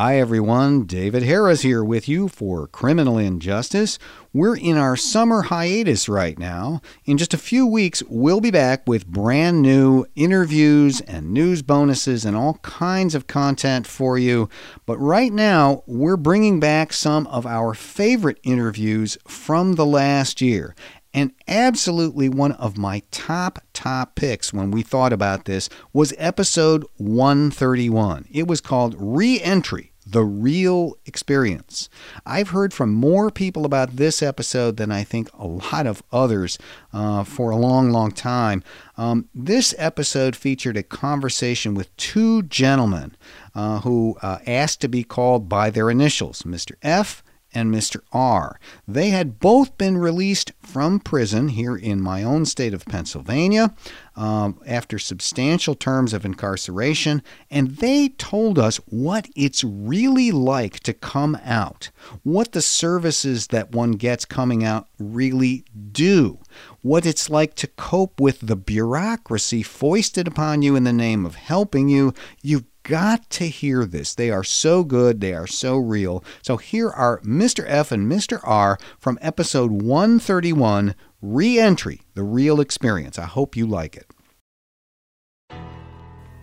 Hi, everyone. David Harris here with you for Criminal Injustice. We're in our summer hiatus right now. In just a few weeks, we'll be back with brand new interviews and news bonuses and all kinds of content for you. But right now, we're bringing back some of our favorite interviews from the last year. And absolutely one of my top, top picks when we thought about this was episode 131. It was called Re Entry the real experience. I've heard from more people about this episode than I think a lot of others uh, for a long, long time. Um, this episode featured a conversation with two gentlemen uh, who uh, asked to be called by their initials, Mr. F and Mr. R. They had both been released from prison here in my own state of Pennsylvania um, after substantial terms of incarceration, and they told us what it's really like to come out, what the services that one gets coming out really do, what it's like to cope with the bureaucracy foisted upon you in the name of helping you. You've got to hear this. They are so good, they are so real. So here are Mr. F and Mr. R from episode 131 Re Entry, the real experience. I hope you like it.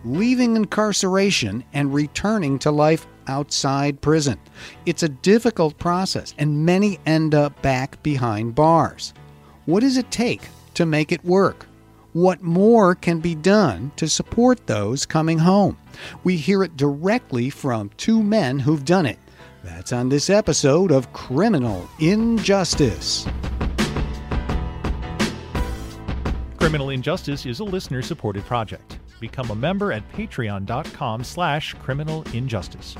Leaving incarceration and returning to life outside prison. It's a difficult process, and many end up back behind bars. What does it take to make it work? What more can be done to support those coming home? We hear it directly from two men who've done it. That's on this episode of Criminal Injustice. Criminal Injustice is a listener-supported project. Become a member at patreon.com slash criminal injustice.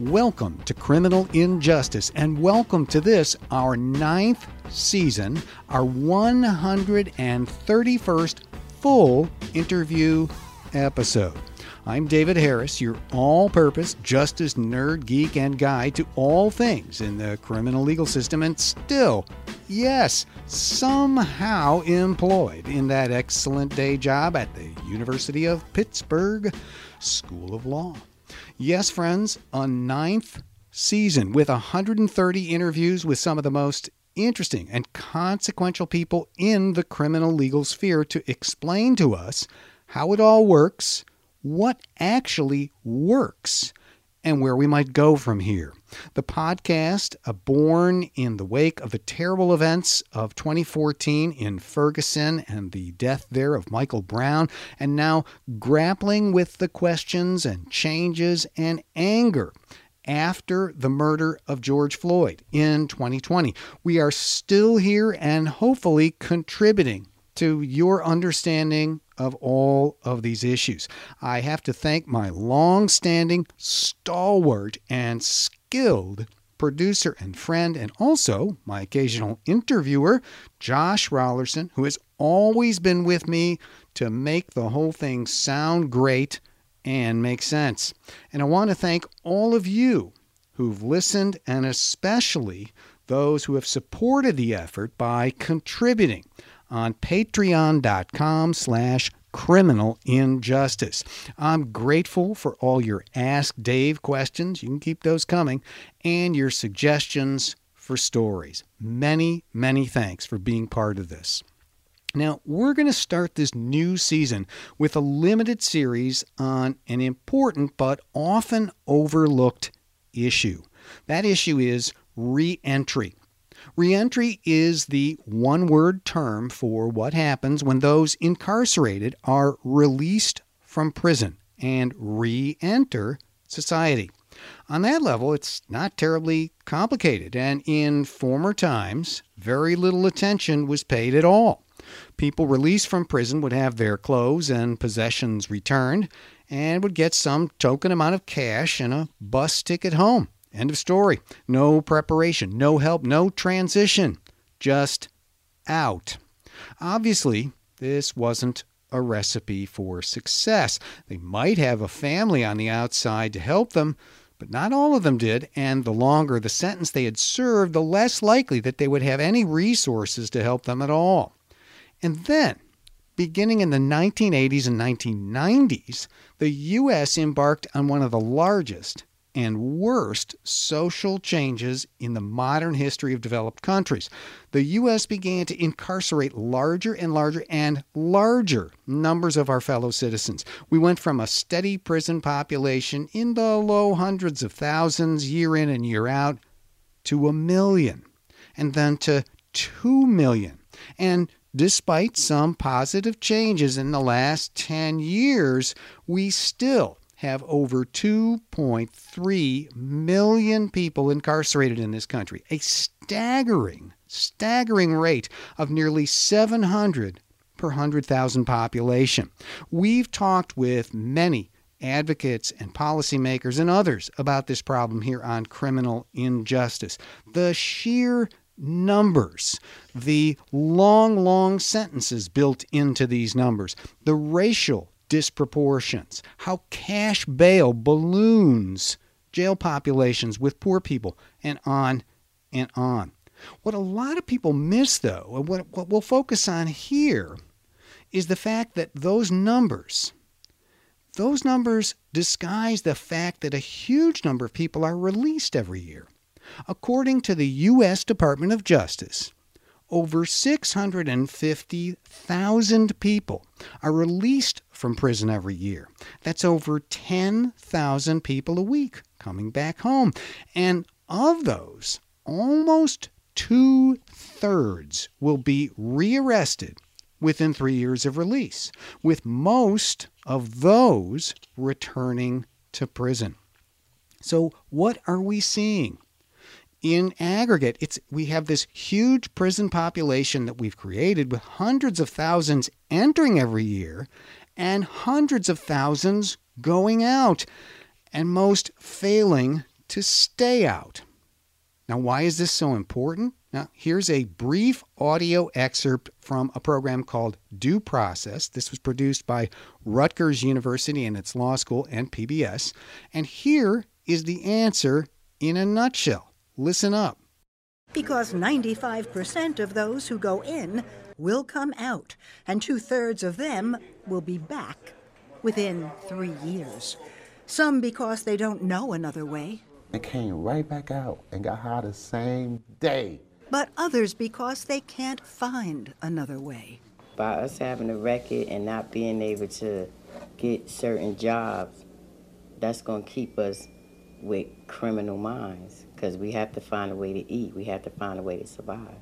Welcome to Criminal Injustice, and welcome to this, our ninth season, our 131st full interview episode. I'm David Harris, your all purpose justice nerd, geek, and guide to all things in the criminal legal system, and still, yes, somehow employed in that excellent day job at the University of Pittsburgh School of Law. Yes, friends, a ninth season with 130 interviews with some of the most interesting and consequential people in the criminal legal sphere to explain to us how it all works, what actually works, and where we might go from here. The podcast, born in the wake of the terrible events of 2014 in Ferguson and the death there of Michael Brown, and now grappling with the questions and changes and anger after the murder of George Floyd in 2020. We are still here and hopefully contributing to your understanding of all of these issues. I have to thank my long standing, stalwart, and skilled producer and friend, and also my occasional interviewer, Josh Raulerson, who has always been with me to make the whole thing sound great and make sense. And I want to thank all of you who've listened, and especially those who have supported the effort by contributing on patreon.com slash criminal injustice. I'm grateful for all your Ask Dave questions. You can keep those coming and your suggestions for stories. Many, many thanks for being part of this. Now, we're going to start this new season with a limited series on an important but often overlooked issue. That issue is re entry. Reentry is the one word term for what happens when those incarcerated are released from prison and re enter society. On that level, it's not terribly complicated, and in former times, very little attention was paid at all. People released from prison would have their clothes and possessions returned and would get some token amount of cash and a bus ticket home. End of story. No preparation, no help, no transition. Just out. Obviously, this wasn't a recipe for success. They might have a family on the outside to help them, but not all of them did, and the longer the sentence they had served, the less likely that they would have any resources to help them at all. And then, beginning in the 1980s and 1990s, the U.S. embarked on one of the largest and worst social changes in the modern history of developed countries. The U.S. began to incarcerate larger and larger and larger numbers of our fellow citizens. We went from a steady prison population in the low hundreds of thousands year in and year out to a million, and then to two million. And despite some positive changes in the last 10 years, we still have over 2.3 million people incarcerated in this country, a staggering, staggering rate of nearly 700 per 100,000 population. We've talked with many advocates and policymakers and others about this problem here on criminal injustice. The sheer numbers, the long, long sentences built into these numbers, the racial disproportions, how cash bail balloons jail populations with poor people, and on and on. What a lot of people miss, though, and what, what we'll focus on here, is the fact that those numbers, those numbers disguise the fact that a huge number of people are released every year. According to the U.S. Department of Justice, over 650,000 people are released from prison every year. That's over 10,000 people a week coming back home. And of those, almost two thirds will be rearrested within three years of release, with most of those returning to prison. So, what are we seeing? In aggregate, it's we have this huge prison population that we've created with hundreds of thousands entering every year and hundreds of thousands going out and most failing to stay out. Now, why is this so important? Now, here's a brief audio excerpt from a program called Due Process. This was produced by Rutgers University and its law school and PBS. And here is the answer in a nutshell. Listen up. Because 95% of those who go in will come out, and two thirds of them will be back within three years. Some because they don't know another way. They came right back out and got high the same day. But others because they can't find another way. By us having a record and not being able to get certain jobs, that's going to keep us with criminal minds because we have to find a way to eat. We have to find a way to survive.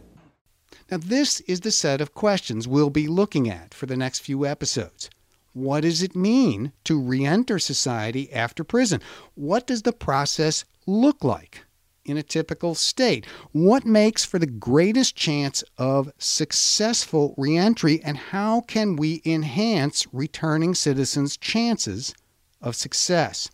Now, this is the set of questions we'll be looking at for the next few episodes. What does it mean to re enter society after prison? What does the process look like in a typical state? What makes for the greatest chance of successful reentry, and how can we enhance returning citizens' chances of success?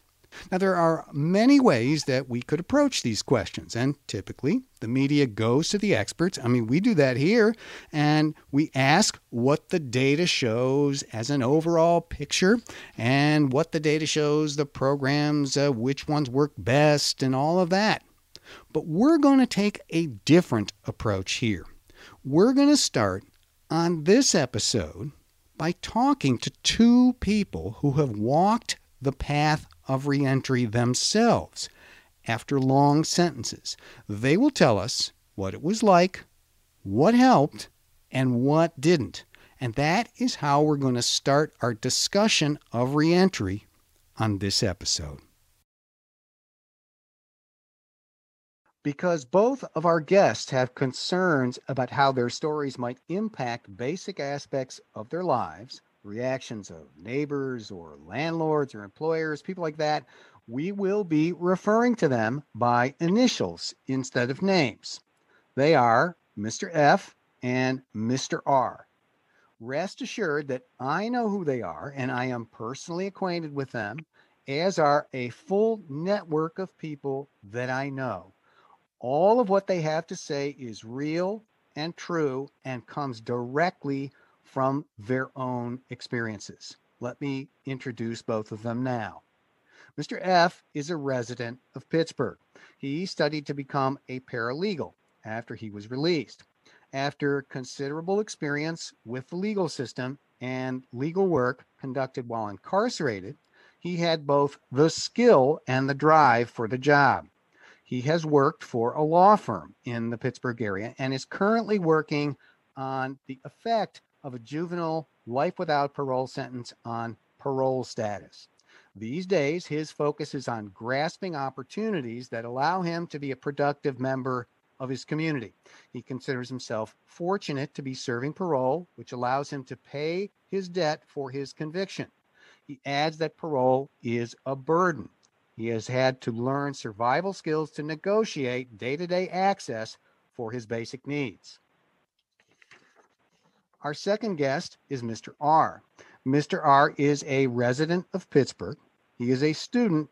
Now, there are many ways that we could approach these questions, and typically the media goes to the experts. I mean, we do that here, and we ask what the data shows as an overall picture and what the data shows the programs, uh, which ones work best, and all of that. But we're going to take a different approach here. We're going to start on this episode by talking to two people who have walked the path of reentry themselves after long sentences. They will tell us what it was like, what helped, and what didn't. And that is how we're going to start our discussion of reentry on this episode. Because both of our guests have concerns about how their stories might impact basic aspects of their lives, reactions of neighbors or landlords or employers, people like that, we will be referring to them by initials instead of names. They are Mr. F and Mr. R. Rest assured that I know who they are and I am personally acquainted with them, as are a full network of people that I know. All of what they have to say is real and true and comes directly from their own experiences. Let me introduce both of them now. Mr. F is a resident of Pittsburgh. He studied to become a paralegal after he was released. After considerable experience with the legal system and legal work conducted while incarcerated, he had both the skill and the drive for the job. He has worked for a law firm in the Pittsburgh area and is currently working on the effect of a juvenile life without parole sentence on parole status. These days, his focus is on grasping opportunities that allow him to be a productive member of his community. He considers himself fortunate to be serving parole, which allows him to pay his debt for his conviction. He adds that parole is a burden. He has had to learn survival skills to negotiate day to day access for his basic needs. Our second guest is Mr. R. Mr. R is a resident of Pittsburgh. He is a student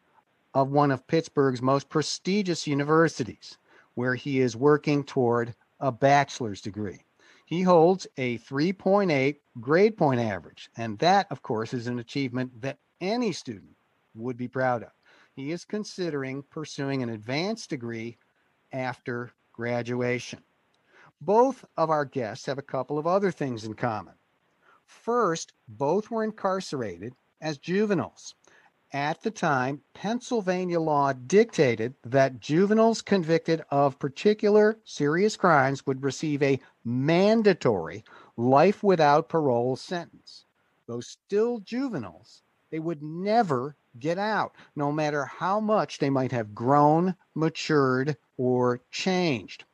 of one of Pittsburgh's most prestigious universities, where he is working toward a bachelor's degree. He holds a 3.8 grade point average, and that, of course, is an achievement that any student would be proud of. He is considering pursuing an advanced degree after graduation. Both of our guests have a couple of other things in common. First, both were incarcerated as juveniles. At the time, Pennsylvania law dictated that juveniles convicted of particular serious crimes would receive a mandatory life without parole sentence. Though still juveniles, they would never get out, no matter how much they might have grown, matured, or changed.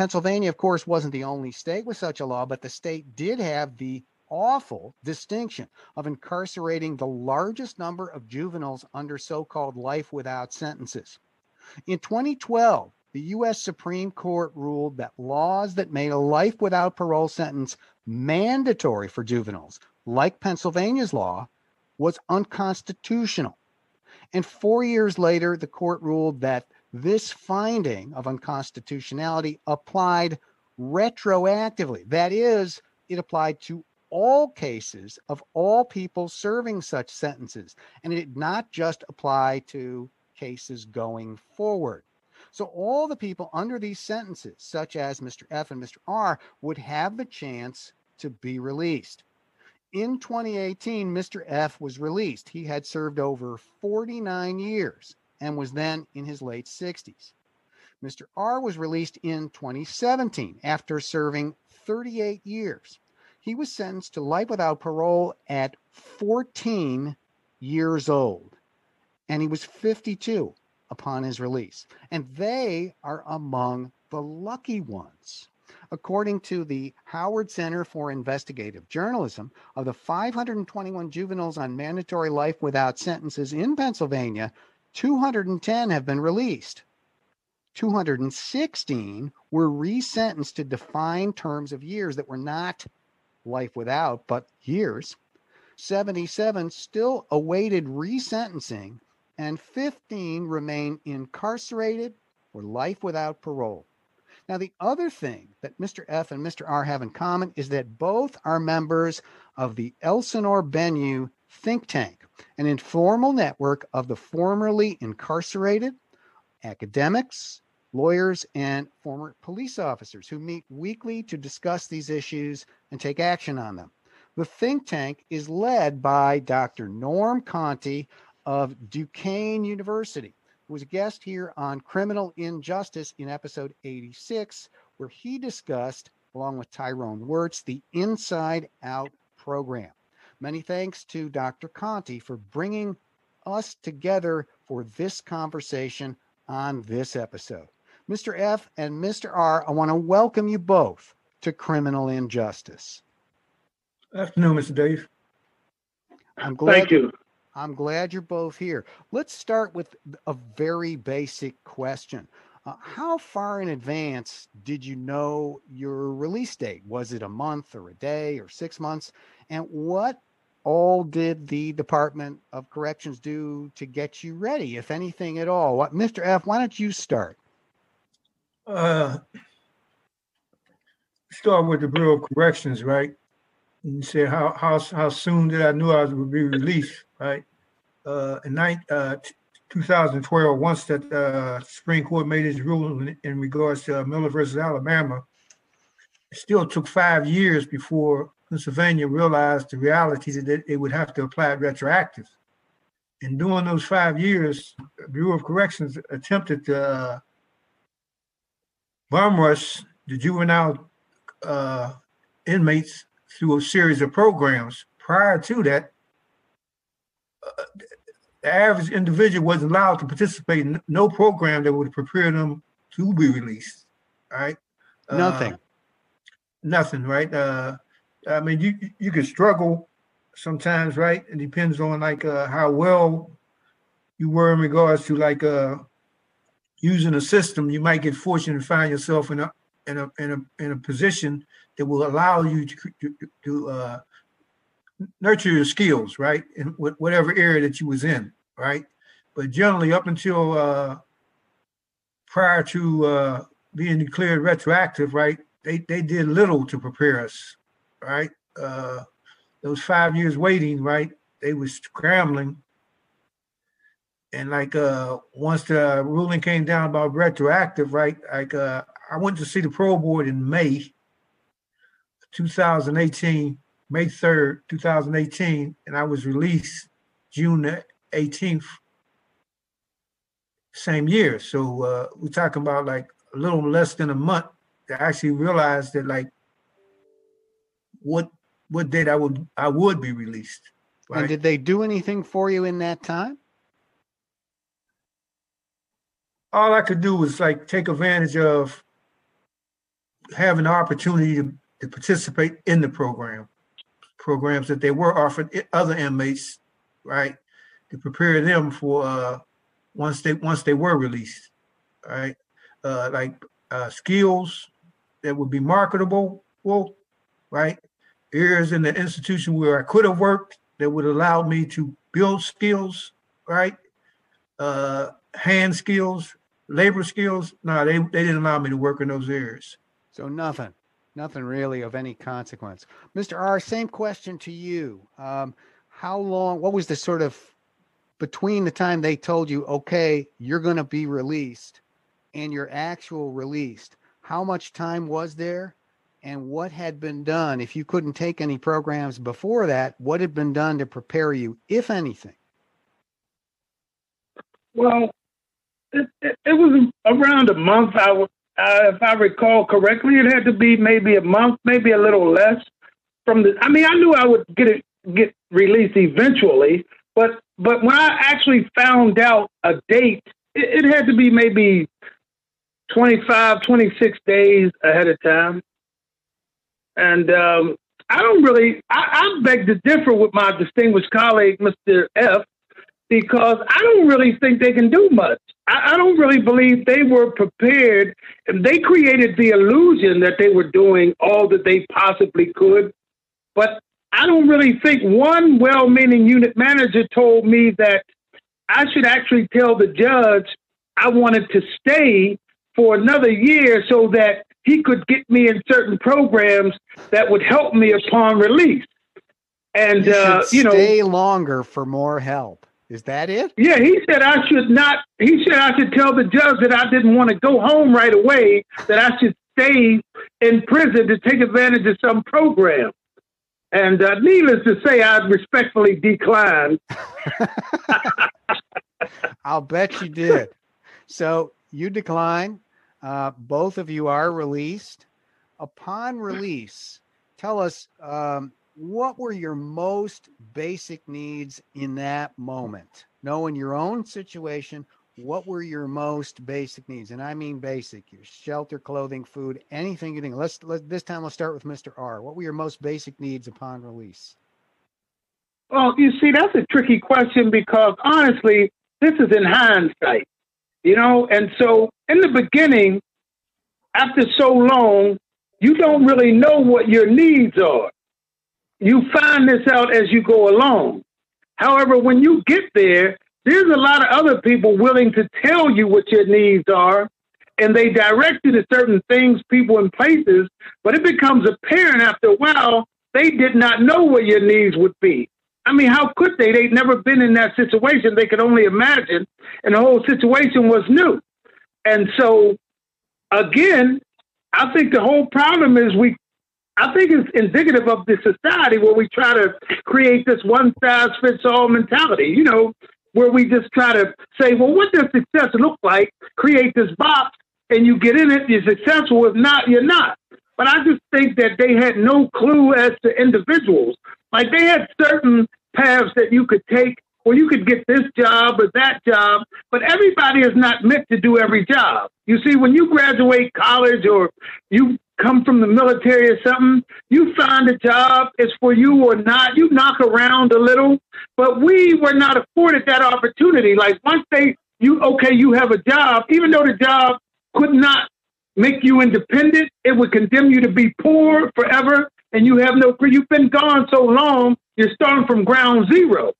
Pennsylvania, of course, wasn't the only state with such a law, but the state did have the awful distinction of incarcerating the largest number of juveniles under so called life without sentences. In 2012, the U.S. Supreme Court ruled that laws that made a life without parole sentence mandatory for juveniles, like Pennsylvania's law, was unconstitutional. And four years later, the court ruled that this finding of unconstitutionality applied retroactively. That is, it applied to all cases of all people serving such sentences, and it did not just apply to cases going forward. So, all the people under these sentences, such as Mr. F and Mr. R, would have the chance to be released. In 2018, Mr. F was released. He had served over 49 years and was then in his late 60s. Mr. R was released in 2017 after serving 38 years. He was sentenced to life without parole at 14 years old, and he was 52 upon his release. And they are among the lucky ones. According to the Howard Center for Investigative Journalism, of the 521 juveniles on mandatory life without sentences in Pennsylvania, 210 have been released. 216 were resentenced to defined terms of years that were not life without, but years. 77 still awaited resentencing, and 15 remain incarcerated or life without parole. Now, the other thing that Mr. F and Mr. R have in common is that both are members of the Elsinore Bennu think tank, an informal network of the formerly incarcerated, academics, lawyers, and former police officers who meet weekly to discuss these issues and take action on them. The think tank is led by Dr. Norm Conti of Duquesne University, who was a guest here on Criminal Injustice in episode 86, where he discussed, along with Tyrone Werts, the Inside Out program. Many thanks to Dr. Conti for bringing us together for this conversation on this episode. Mr. F and Mr. R, I want to welcome you both to Criminal Injustice. Afternoon, Mr. Dave. I'm glad, Thank you. I'm glad you're both here. Let's start with a very basic question. Uh, how far in advance did you know your release date? Was it a month or a day or six months? And what all did the Department of Corrections do to get you ready, if anything at all? What, Mr. F, why don't you start? Uh, start with the Bureau of Corrections, right? And said how how how soon did I know I would be released, right? Uh, in nine, uh, t- 2012, once that uh, Supreme Court made its ruling in, in regards to uh, Miller versus Alabama, it still took five years before Pennsylvania realized the reality that it would have to apply it retroactive. And during those five years, Bureau of Corrections attempted to uh, bomb rush the juvenile uh, inmates through a series of programs. Prior to that, uh, the average individual wasn't allowed to participate in no program that would prepare them to be released. Right? Nothing. Uh, nothing. Right? Uh, I mean, you you can struggle sometimes, right? It depends on like uh, how well you were in regards to like uh, using a system. You might get fortunate to find yourself in a in a in a in a position that will allow you to to, to uh, nurture your skills, right? In whatever area that you was in, right? But generally, up until uh, prior to uh, being declared retroactive, right? They they did little to prepare us, right? Uh, those five years waiting, right? They was scrambling. And like uh once the ruling came down about retroactive, right? Like uh I went to see the pro board in May 2018, May 3rd, 2018, and I was released June 18th, same year. So uh we're talking about like a little less than a month to actually realize that like what what date I would I would be released. Right? And did they do anything for you in that time? All I could do was like take advantage of having the opportunity to, to participate in the program, programs that they were offered other inmates, right, to prepare them for uh, once they once they were released, right, uh, like uh, skills that would be marketable, well, right, areas in the institution where I could have worked that would allow me to build skills, right? Uh, hand skills, labor skills. No, they, they didn't allow me to work in those areas. So nothing, nothing really of any consequence. Mr. R, same question to you. Um, how long, what was the sort of between the time they told you, okay, you're going to be released and your actual released? How much time was there? And what had been done if you couldn't take any programs before that what had been done to prepare you if anything? Well it, it, it was around a month i would uh, if i recall correctly it had to be maybe a month maybe a little less from the i mean i knew i would get it get released eventually but but when i actually found out a date it, it had to be maybe 25 26 days ahead of time and um, I don't really, I, I beg to differ with my distinguished colleague, Mr. F, because I don't really think they can do much. I, I don't really believe they were prepared. And they created the illusion that they were doing all that they possibly could. But I don't really think one well meaning unit manager told me that I should actually tell the judge I wanted to stay for another year so that he could get me in certain programs that would help me upon release. And you, uh, you know, stay longer for more help. Is that it? Yeah, he said I should not. He said I should tell the judge that I didn't want to go home right away. That I should stay in prison to take advantage of some program. And uh, needless to say, I respectfully declined. I'll bet you did. So you declined. Uh, both of you are released. Upon release, tell us um, what were your most basic needs in that moment? Knowing your own situation, what were your most basic needs? And I mean basic: your shelter, clothing, food, anything you think. Let's let this time. Let's start with Mr. R. What were your most basic needs upon release? Well, you see, that's a tricky question because honestly, this is in hindsight, you know. And so, in the beginning, after so long, you don't really know what your needs are. You find this out as you go along. However, when you get there, there's a lot of other people willing to tell you what your needs are, and they direct you to certain things, people, and places. But it becomes apparent after a while they did not know what your needs would be. I mean, how could they? They'd never been in that situation. They could only imagine, and the whole situation was new. And so again, I think the whole problem is we. I think it's indicative of the society where we try to create this one size fits all mentality. You know, where we just try to say, well, what does success look like? Create this box, and you get in it, you're successful. If not, you're not. But I just think that they had no clue as to individuals. Like they had certain paths that you could take or you could get this job or that job, but everybody is not meant to do every job. You see, when you graduate college or you come from the military or something, you find a job is for you or not. You knock around a little, but we were not afforded that opportunity. Like once they, you, okay, you have a job, even though the job could not make you independent, it would condemn you to be poor forever. And you have no, you've been gone so long, you're starting from ground zero.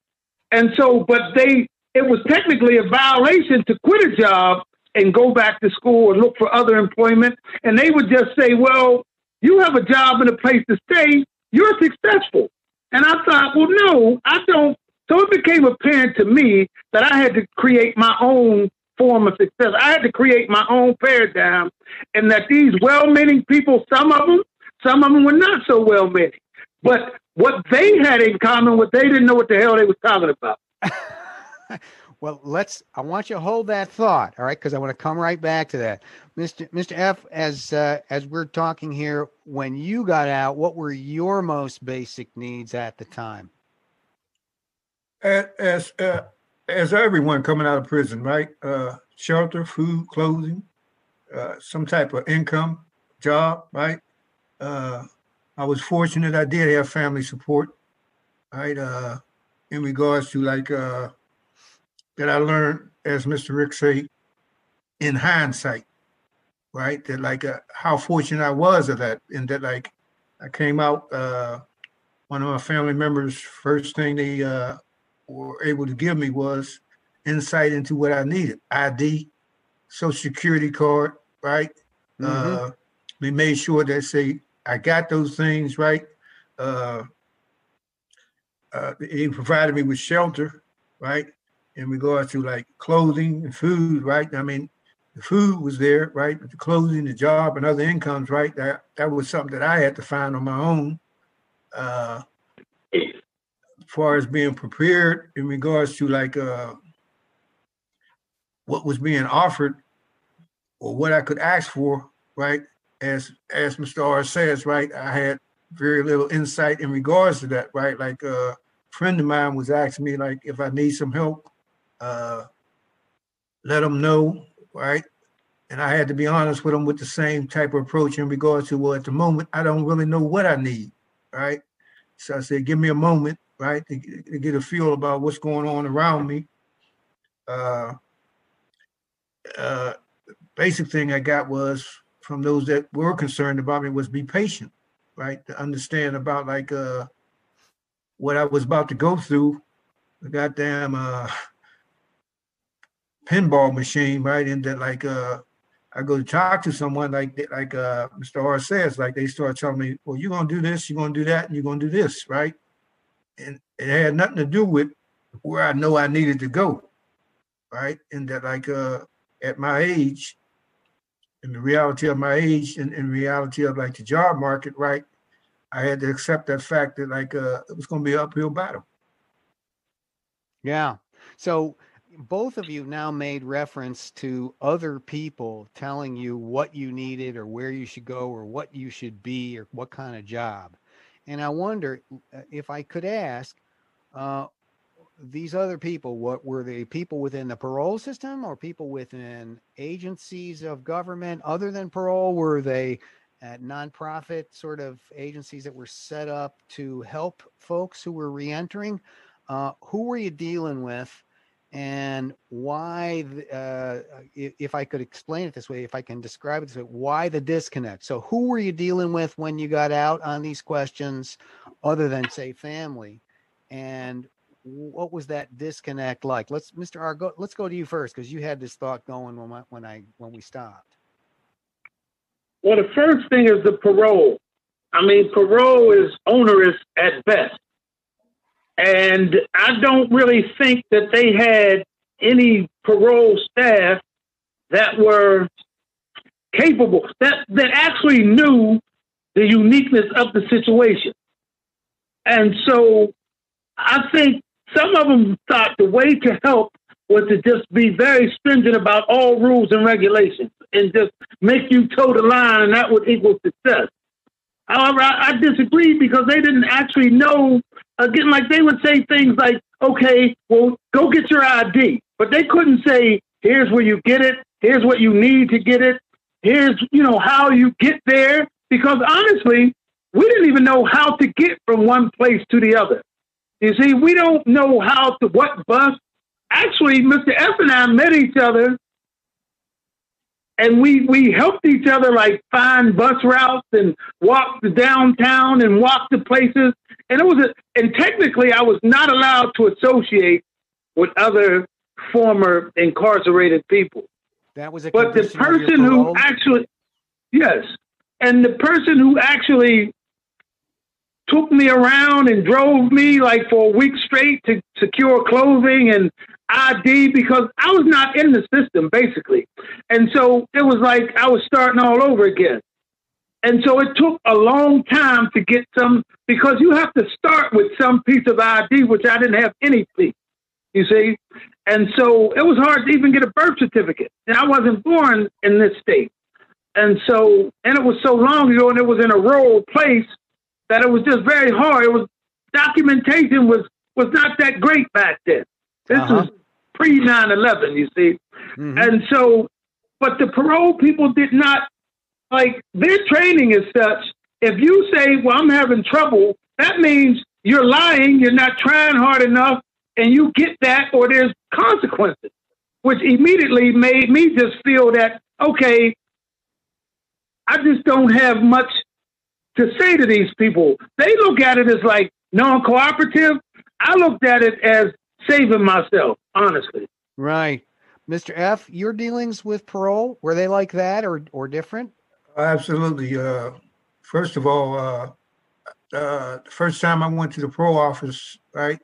And so, but they, it was technically a violation to quit a job and go back to school and look for other employment. And they would just say, well, you have a job and a place to stay, you're successful. And I thought, well, no, I don't. So it became apparent to me that I had to create my own form of success. I had to create my own paradigm, and that these well meaning people, some of them, some of them were not so well meaning. But what they had in common was they didn't know what the hell they was talking about. well, let's. I want you to hold that thought, all right? Because I want to come right back to that, Mr. Mr. F. As uh, as we're talking here, when you got out, what were your most basic needs at the time? As as, uh, as everyone coming out of prison, right? Uh, shelter, food, clothing, uh, some type of income, job, right? Uh, I was fortunate I did have family support, right? Uh, in regards to like uh, that I learned, as Mr. Rick say, in hindsight, right? That like uh, how fortunate I was of that, and that like I came out. Uh, one of my family members, first thing they uh, were able to give me was insight into what I needed: ID, Social Security card, right? Mm-hmm. Uh, we made sure that say I got those things right. Uh, uh, he provided me with shelter, right? In regards to like clothing and food, right? I mean, the food was there, right? But the clothing, the job, and other incomes, right? That that was something that I had to find on my own. Uh, as far as being prepared in regards to like uh, what was being offered or what I could ask for, right? As as Mr. R says, right, I had very little insight in regards to that, right? Like uh, a friend of mine was asking me, like, if I need some help, uh, let them know, right? And I had to be honest with them with the same type of approach in regards to, well, at the moment, I don't really know what I need, right? So I said, give me a moment, right, to, to get a feel about what's going on around me. Uh, uh, basic thing I got was from those that were concerned about me was be patient, right? To understand about like uh what I was about to go through, the goddamn uh pinball machine, right? And that like uh I go to talk to someone like like uh Mr. R says, like they start telling me, well, you're gonna do this, you're gonna do that, and you're gonna do this, right? And it had nothing to do with where I know I needed to go, right? And that like uh at my age, in the reality of my age and in reality of like the job market, right? I had to accept that fact that like uh, it was going to be an uphill battle. Yeah. So both of you now made reference to other people telling you what you needed or where you should go or what you should be or what kind of job. And I wonder uh, if I could ask, uh, these other people, what were they people within the parole system or people within agencies of government other than parole? Were they at nonprofit sort of agencies that were set up to help folks who were reentering? Uh, who were you dealing with? And why, uh, if I could explain it this way, if I can describe it this way, why the disconnect? So, who were you dealing with when you got out on these questions, other than, say, family? And what was that disconnect like? Let's, Mr. Argo, let's go to you first because you had this thought going when I, when I when we stopped. Well, the first thing is the parole. I mean, parole is onerous at best, and I don't really think that they had any parole staff that were capable that that actually knew the uniqueness of the situation. And so I think some of them thought the way to help was to just be very stringent about all rules and regulations and just make you toe the line and that would equal success. However, I, I because they didn't actually know. Again, like they would say things like, okay, well, go get your ID. But they couldn't say, here's where you get it, here's what you need to get it, here's, you know, how you get there. Because honestly, we didn't even know how to get from one place to the other. You see, we don't know how to what bus. Actually, Mr. F and I met each other and we we helped each other like find bus routes and walk to downtown and walk to places. And it was a, and technically I was not allowed to associate with other former incarcerated people. That was a but the person who actually yes, and the person who actually took me around and drove me like for a week straight to secure clothing and ID because I was not in the system basically. And so it was like I was starting all over again. And so it took a long time to get some because you have to start with some piece of ID, which I didn't have any piece, you see. And so it was hard to even get a birth certificate. And I wasn't born in this state. And so, and it was so long ago and it was in a rural place that it was just very hard. It was documentation was was not that great back then. This uh-huh. was pre 9 11, you see. Mm-hmm. And so, but the parole people did not, like, their training is such. If you say, well, I'm having trouble, that means you're lying, you're not trying hard enough, and you get that, or there's consequences, which immediately made me just feel that, okay, I just don't have much to say to these people. They look at it as like non cooperative. I looked at it as saving myself, honestly. Right. Mr. F, your dealings with parole, were they like that or, or different? Absolutely. Uh, first of all, uh, uh, the first time I went to the parole office, right,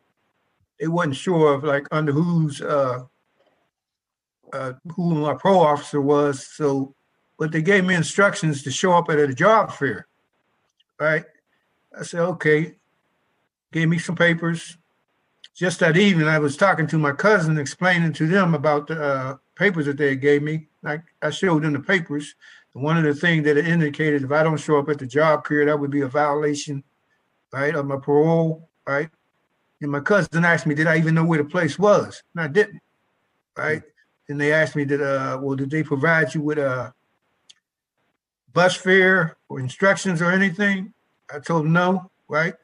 they wasn't sure of like under whose uh, uh, who my parole officer was. So, but they gave me instructions to show up at a job fair, right? I said, okay. Gave me some papers, just that evening, I was talking to my cousin, explaining to them about the uh, papers that they gave me. I, I showed them the papers. One of the things that it indicated, if I don't show up at the job career, that would be a violation, right, of my parole, right? And my cousin asked me, did I even know where the place was? And I didn't, right? And they asked me, did uh, well, did they provide you with a bus fare or instructions or anything? I told them no, right?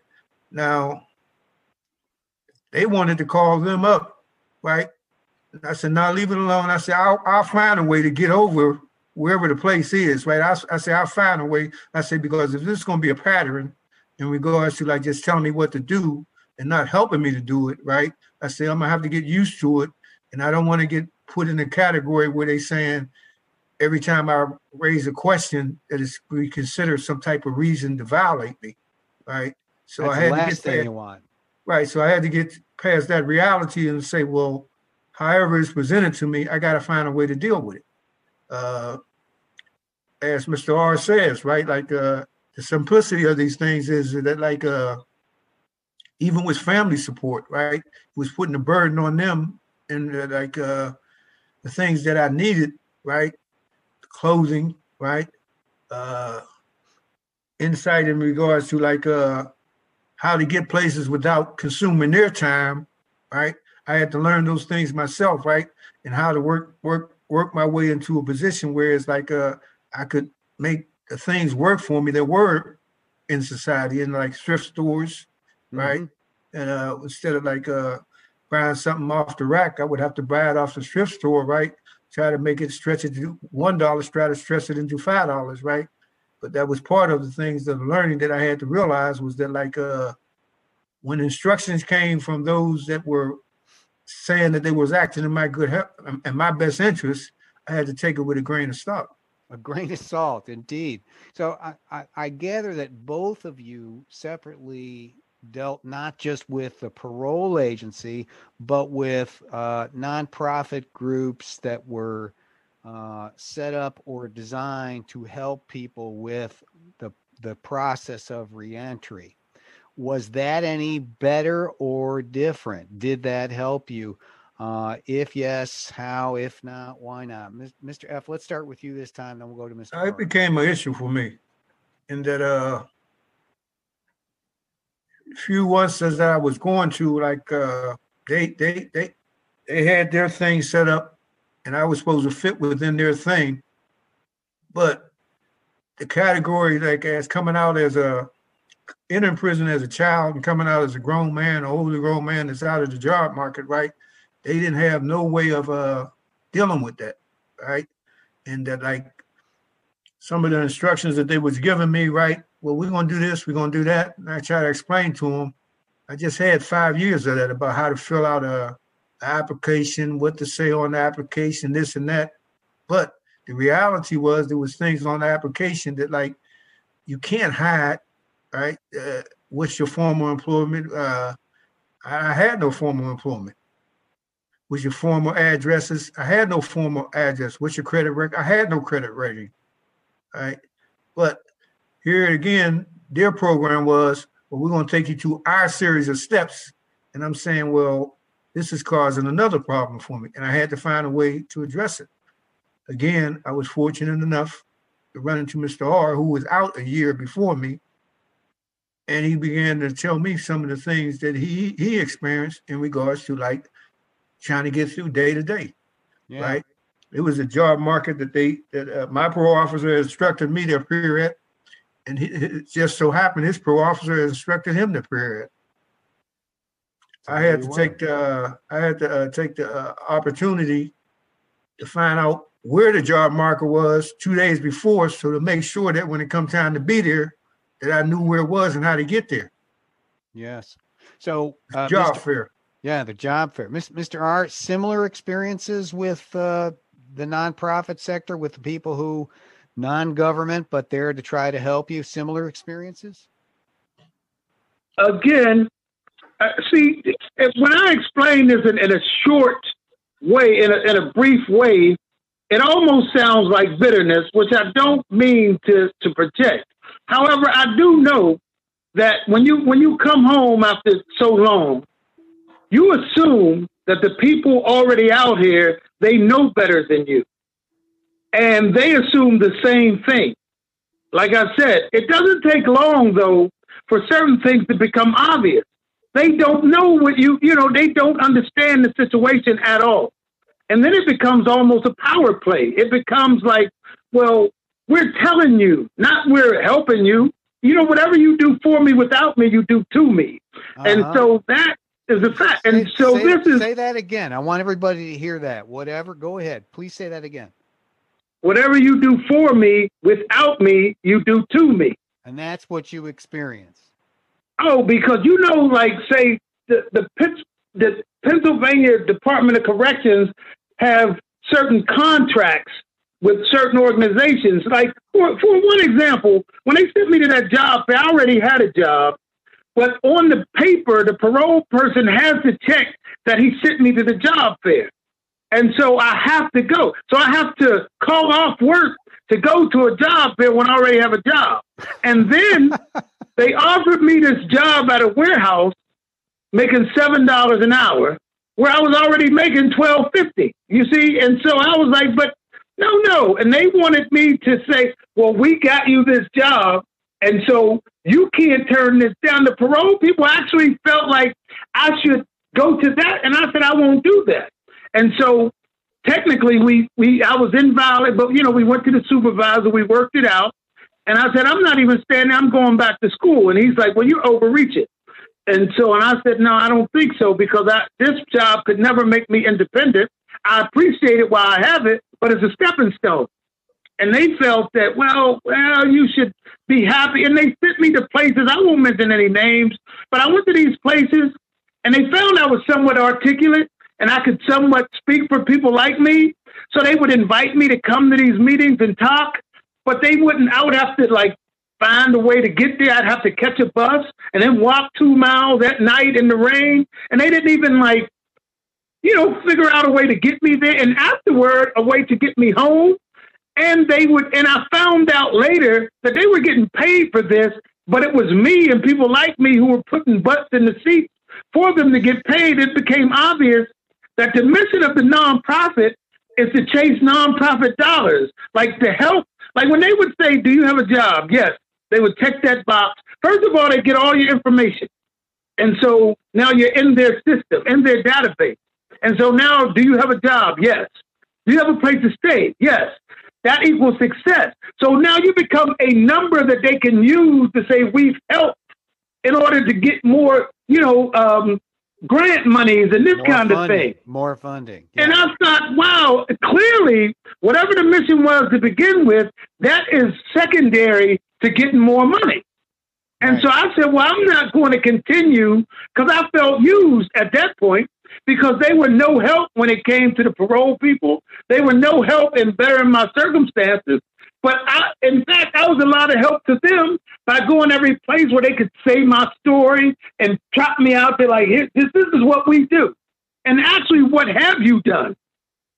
Now, they wanted to call them up, right? I said, no, leave it alone. I said, I'll, I'll find a way to get over wherever the place is, right? I, I said, I'll find a way. I said, because if this is going to be a pattern in regards to like just telling me what to do and not helping me to do it, right? I said, I'm going to have to get used to it. And I don't want to get put in a category where they saying every time I raise a question that is we consider some type of reason to violate me, right? So That's I had to get that. You want. Right. So I had to get past that reality and say, well, however it's presented to me, I got to find a way to deal with it. Uh, as Mr. R says, right, like uh, the simplicity of these things is that, like, uh, even with family support, right, it was putting a burden on them and uh, like uh, the things that I needed, right, clothing, right, uh, insight in regards to like uh, how to get places without consuming their time, right? I had to learn those things myself, right? And how to work work work my way into a position where it's like uh I could make the things work for me that were in society in like thrift stores, right? Mm-hmm. And uh instead of like uh buying something off the rack, I would have to buy it off the thrift store, right? Try to make it stretch it to one dollar, try to stretch it into five dollars, right? but that was part of the things the learning that I had to realize was that like uh, when instructions came from those that were saying that they was acting in my good health and my best interest, I had to take it with a grain of salt. A grain of salt, indeed. So I, I, I gather that both of you separately dealt not just with the parole agency, but with uh, nonprofit groups that were uh, set up or designed to help people with the, the process of reentry. Was that any better or different? Did that help you? Uh, if yes, how? If not, why not? Mr. F, let's start with you this time, then we'll go to Mr. It became an issue for me in that uh few months as I was going to like uh they they they they had their thing set up and I was supposed to fit within their thing. But the category like as coming out as a in prison as a child and coming out as a grown man, an older grown man that's out of the job market, right? They didn't have no way of uh dealing with that, right? And that like some of the instructions that they was giving me, right? Well, we're gonna do this, we're gonna do that. And I try to explain to them. I just had five years of that about how to fill out a, a application, what to say on the application, this and that. But the reality was there was things on the application that like you can't hide, right? Uh, what's your former employment? Uh, I had no former employment. What's your former addresses? I had no former address. What's your credit record? I had no credit rating. Right. But here again, their program was, well, we're going to take you to our series of steps. And I'm saying, well, this is causing another problem for me. And I had to find a way to address it. Again, I was fortunate enough to run into Mr. R, who was out a year before me. And he began to tell me some of the things that he he experienced in regards to like trying to get through day to day. Right. It was a job market that they that uh, my parole officer instructed me to appear at, and he, it just so happened his parole officer instructed him to appear at. I had to take the uh, I had to uh, take the uh, opportunity to find out where the job marker was two days before, so to make sure that when it come time to be there, that I knew where it was and how to get there. Yes. So, uh, job Mr. fair. Yeah, the job fair. Mis- Mr. R, similar experiences with uh, the nonprofit sector with the people who non-government but there to try to help you. Similar experiences. again, uh, see, when I explain this in, in a short way, in a, in a brief way, it almost sounds like bitterness, which I don't mean to, to project. However, I do know that when you when you come home after so long, you assume that the people already out here they know better than you, and they assume the same thing. Like I said, it doesn't take long though for certain things to become obvious. They don't know what you, you know, they don't understand the situation at all. And then it becomes almost a power play. It becomes like, well, we're telling you, not we're helping you. You know, whatever you do for me without me, you do to me. And Uh-huh. so that is a fact. And Say- so say, this is say that again. I want everybody to hear that. Whatever. Go ahead. Please say that again. whatever you do for me without me, you do to me. And that's what you experience. Oh, because you know, like say the the the Pennsylvania Department of Corrections have certain contracts with certain organizations. Like for for one example, when they sent me to that job, I already had a job, but on the paper, the parole person has to check that he sent me to the job fair, and so I have to go. So I have to call off work to go to a job fair when I already have a job, and then they offered me this job at a warehouse making seven dollars an hour where I was already making twelve fifty. You see, and so I was like, but no, no. And they wanted me to say, Well, we got you this job, and so you can't turn this down. The parole people actually felt like I should go to that, and I said I won't do that. And so technically we we I was invalid, but you know, we went to the supervisor, we worked it out. And I said, I'm not even standing. I'm going back to school. And he's like, Well, you're overreaching. And so, and I said, No, I don't think so because I, this job could never make me independent. I appreciate it while I have it, but it's a stepping stone. And they felt that, well, well, you should be happy. And they sent me to places. I won't mention any names, but I went to these places and they found I was somewhat articulate and I could somewhat speak for people like me. So they would invite me to come to these meetings and talk, but they wouldn't, I would have to like find a way to get there. I'd have to catch a bus and then walk two miles at night in the rain. And they didn't even like, you know, figure out a way to get me there. And afterward, a way to get me home. And they would, and I found out later that they were getting paid for this but it was me and people like me who were putting butts in the seats for them to get paid. It became obvious that the mission of the nonprofit is to chase nonprofit dollars, like to help. Like when they would say, "Do you have a job?" Yes, they would check that box. First of all, they get all your information, and so now you're in their system, in their database. And so now, do you have a job? Yes. Do you have a place to stay? Yes. That equals success. So now you become a number that they can use to say we've helped in order to get more, you know, um, grant monies and this More kind of thing. More funding. And I thought, wow, clearly, whatever the mission was to begin with, that is secondary to getting more money. And Right. so I said, well, I'm not going to continue because I felt used at that point because they were no help when it came to the parole people. They were no help in bettering my circumstances. But I, in fact, I was a lot of help to them by going every place where they could say my story and trot me out there like, this, this is what we do. And actually, what have you done?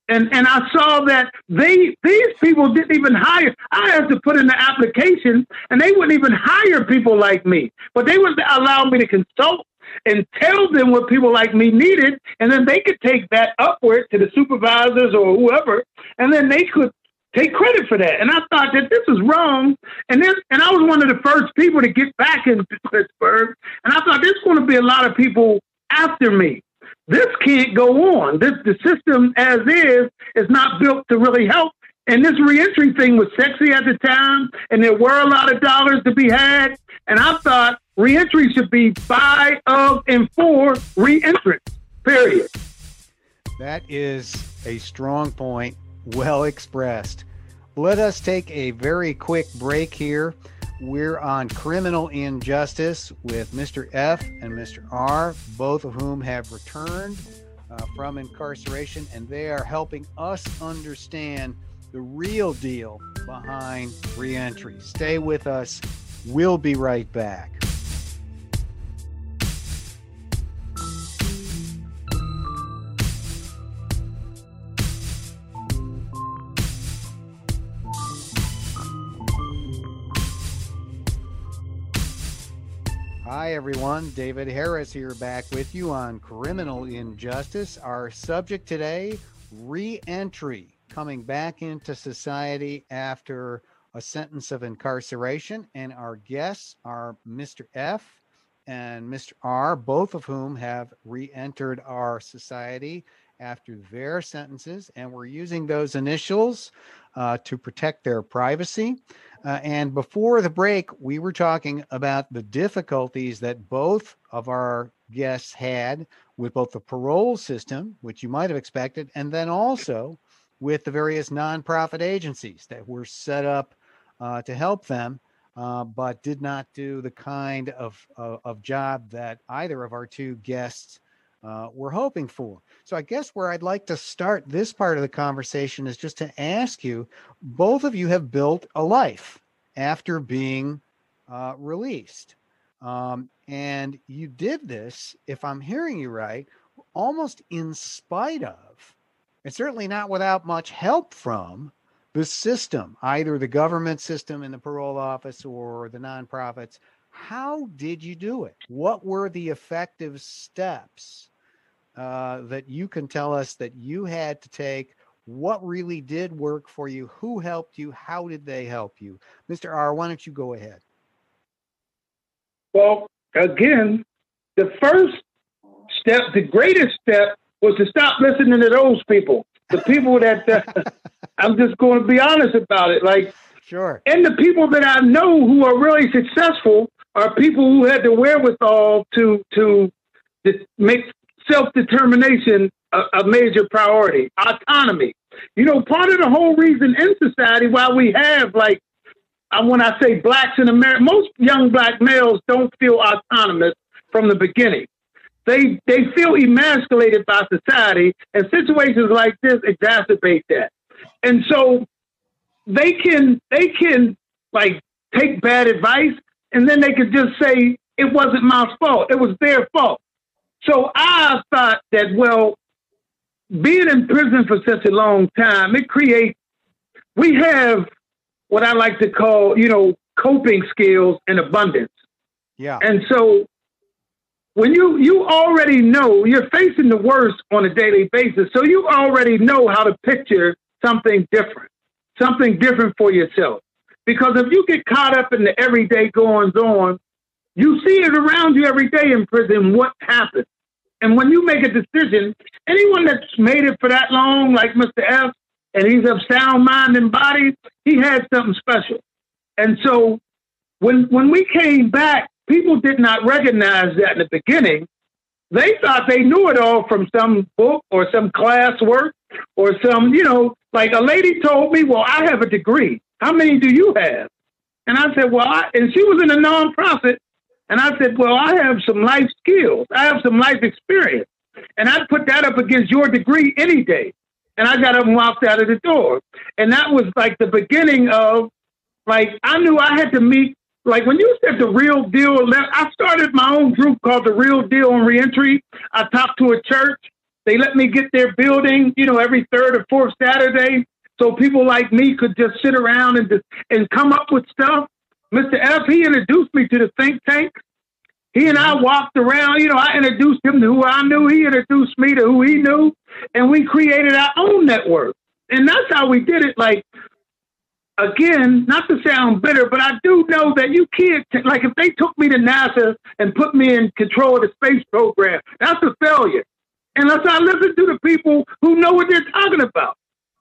And and I saw that they these people didn't even hire. I had to put in the application, and they wouldn't even hire people like me. But they would allow me to consult and tell them what people like me needed, and then they could take that upward to the supervisors or whoever, and then they could take credit for that. And I thought that this is wrong. And then and I was one of the first people to get back into Pittsburgh, and I thought there's going to be a lot of people after me this can't go on. This the system as is is not built to really help. And this reentry thing was sexy at the time, and there were a lot of dollars to be had. And I thought reentry should be by, of, and for reentrants. Period. That is a strong point, well expressed. Let us take a very quick break here. We're on criminal injustice with Mr. F and Mr. R, both of whom have returned uh, from incarceration, and they are helping us understand the real deal behind reentry. Stay with us. We'll be right back. Hi, everyone. David Harris here back with you on Criminal Injustice. Our subject today re entry, coming back into society after a sentence of incarceration. And our guests are Mr. F and Mr. R, both of whom have re entered our society after their sentences. And we're using those initials uh, to protect their privacy. Uh, and before the break, we were talking about the difficulties that both of our guests had with both the parole system, which you might have expected, and then also with the various nonprofit agencies that were set up uh, to help them, uh, but did not do the kind of, of, of job that either of our two guests uh, were hoping for. So I guess where I'd like to start this part of the conversation is just to ask you, both of you have built a life after being uh, released. Um, and you did this, if I'm hearing you right, almost in spite of, and certainly not without much help from the system, either the government system in the parole office or the nonprofits. How did you do it? What were the effective steps uh, that you can tell us that you had to take? What really did work for you? Who helped you? How did they help you? Mr. R, why don't you go ahead? Well, again, the first step, the greatest step, was to stop listening to those people. The people that uh, I'm just going to be honest about it. Like, Sure. and the people that I know who are really successful are people who had the wherewithal to to, to make self determination a, a major priority. Autonomy. You know, part of the whole reason in society why we have like when I say blacks in America, most young black males don't feel autonomous from the beginning. They they feel emasculated by society, and situations like this exacerbate that. And so they can they can like take bad advice, and then they can just say it wasn't my fault; it was their fault. So I thought that well, being in prison for such a long time, it creates we have what I like to call, you know, coping skills in abundance. Yeah. And so when you you already know you're facing the worst on a daily basis, so you already know how to picture something different, something different for yourself. Because if you get caught up in the everyday goings on, you see it around you every day in prison. What happens? And when you make a decision, anyone that's made it for that long, like Mr. F, and he's of sound mind and body, he had something special. And so when when we came back, people did not recognize that in the beginning. They thought they knew it all from some book or some class work or some, you know, like a lady told me, Well, I have a degree. How many do you have? And I said, Well, I, and she was in a nonprofit. And I said, Well, I have some life skills, I have some life experience. And I put that up against your degree any day. And I got up and walked out of the door. And that was like the beginning of, like, I knew I had to meet like when you said the real deal, left, I started my own group called the Real Deal on Reentry. I talked to a church. They let me get their building, you know, every third or fourth Saturday, so people like me could just sit around and just, and come up with stuff. Mr. F, he introduced me to the think tank. He and I mm-hmm. walked around, you know, I introduced him to who I knew. He introduced me to who he knew. And we created our own network. And that's how we did it. Like again, not to sound bitter, but I do know that you can't, like, if they took me to NASA and put me in control of the space program, that's a failure. Unless I listen to the people who know what they're talking about,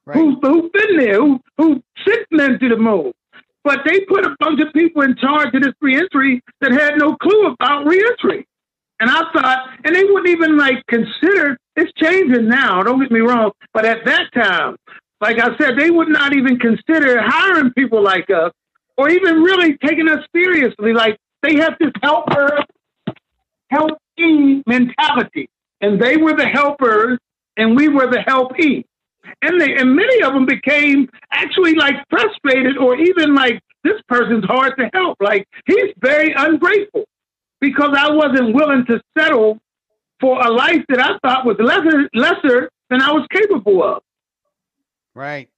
right. who, who've been there, who, who sent men to the moon. But they put a bunch of people in charge of this reentry that had no clue about reentry. And I thought, and they wouldn't even like consider it's changing now, don't get me wrong. But at that time, like I said, they would not even consider hiring people like us or even really taking us seriously. Like they have this helper, helping mentality. And they were the helpers and we were the helpee. And they and many of them became actually like frustrated or even like this person's hard to help. Like he's very ungrateful because I wasn't willing to settle for a life that I thought was lesser lesser than I was capable of. Right.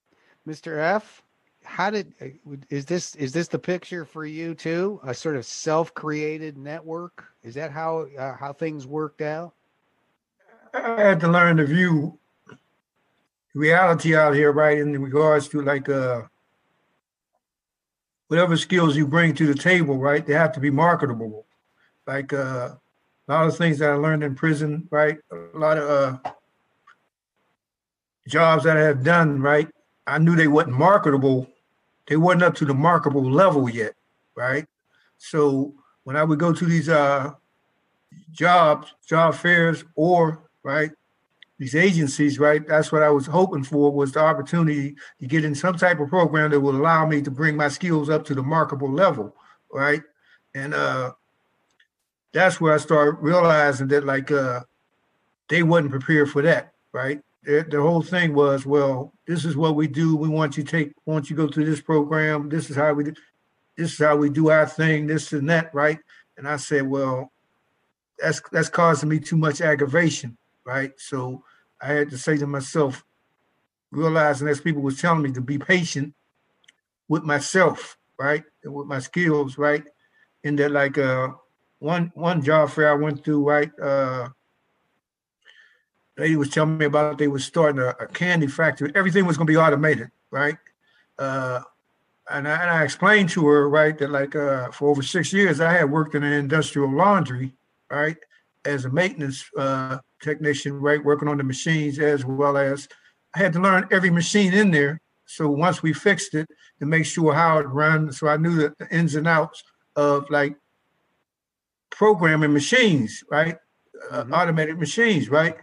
Mr. F, how did uh, is this is this the picture for you too? A sort of self-created network? Is that how uh, how things worked out? I had to learn to view reality out here, right, in regards to like uh whatever skills you bring to the table, right? They have to be marketable. Like uh, a lot of things that I learned in prison, right? A lot of uh, jobs that I have done, right, I knew they wasn't marketable. They wasn't up to the marketable level yet, right? So when I would go to these uh, jobs, job fairs, or right, these agencies, right, that's what I was hoping for was the opportunity to get in some type of program that would allow me to bring my skills up to the marketable level, right? And uh, that's where I started realizing that like uh, they wasn't prepared for that, right? The whole thing was, well, this is what we do. We want you take, want you go through this program. This is how we do, this is how we do our thing, this and that, right? And I said, well, that's that's causing me too much aggravation, right? So I had to say to myself, realizing as people was telling me to be patient with myself, right, and with my skills, right, and that like uh one one job fair I went through, right, uh lady was telling me about they were starting a, a candy factory. Everything was going to be automated, right? Uh, and, I, and I explained to her, right, that like uh, for over six years, I had worked in an industrial laundry, right, as a maintenance uh, technician, right, working on the machines as well as I had to learn every machine in there. So once we fixed it, to make sure how it runs, so I knew the ins and outs of like programming machines, right, uh, mm-hmm. automated machines, right.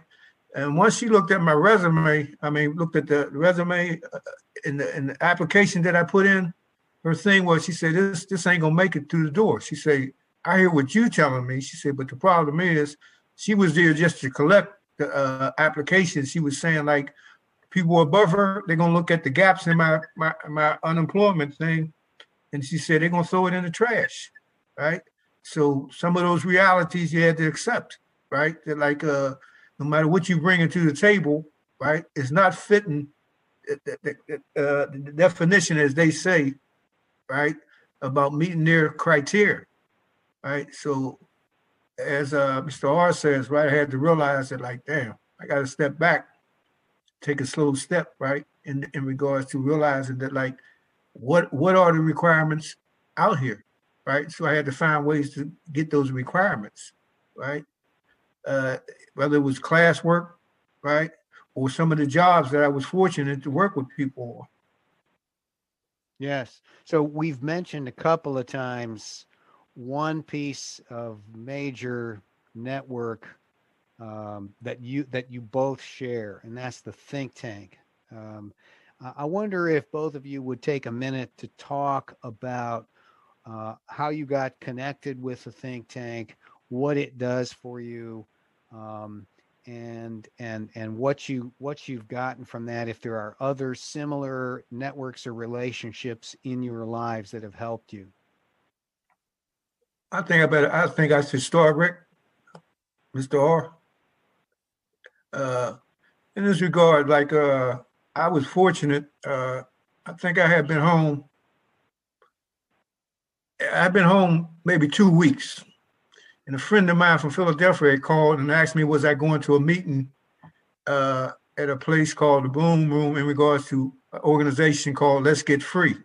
And once she looked at my resume, I mean, looked at the resume uh, in the, the application that I put in, her thing was she said, this, this ain't gonna make it through the door. She said, I hear what you telling me. She said, but the problem is she was there just to collect the uh, application. She was saying like people above her, they're gonna look at the gaps in my, my, my unemployment thing. And she said, they're gonna throw it in the trash, right? So some of those realities you had to accept, right? That like, uh, no matter what you bring into the table, right, it's not fitting the, the, uh, the definition as they say, right, about meeting their criteria, right? So as uh, Mr. R says, right, I had to realize that like, damn, I got to step back, take a slow step, right, in in regards to realizing that like, what what are the requirements out here, right? So I had to find ways to get those requirements, right? Uh, whether it was classwork, right, or some of the jobs that I was fortunate to work with people on. Yes. So we've mentioned a couple of times one piece of major network um, that you that you both share, and that's the think tank. Um, I wonder if both of you would take a minute to talk about uh, how you got connected with the think tank, what it does for you, um, and and and what you what you've gotten from that. If there are other similar networks or relationships in your lives that have helped you. I think I better. I think I should start, Rick, Mr. R. Uh, in this regard, like uh, I was fortunate. Uh, I think I had been home. I've been home maybe two weeks, and a friend of mine from Philadelphia had called and asked me, was I going to a meeting uh, at a place called the Boom Room in regards to an organization called Let's Get Free.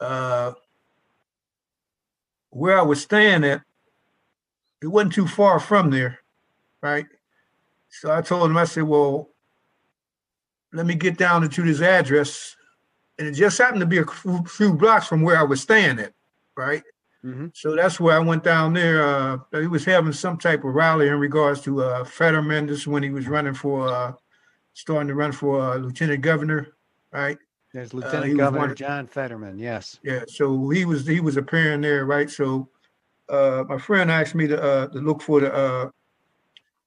Uh, where I was staying at, it wasn't too far from there, right? So I told him, I said, well, let me get down to this address. And it just happened to be a few blocks from where I was staying at, right? Mm-hmm. So that's where I went down there. Uh, he was having some type of rally in regards to uh, Fetterman. This when he was running for, uh, starting to run for uh, lieutenant governor, right? There's uh, Lieutenant Governor John Fetterman. Yes. Yeah. So he was he was appearing there, right? So uh, my friend asked me to uh, to look for the uh,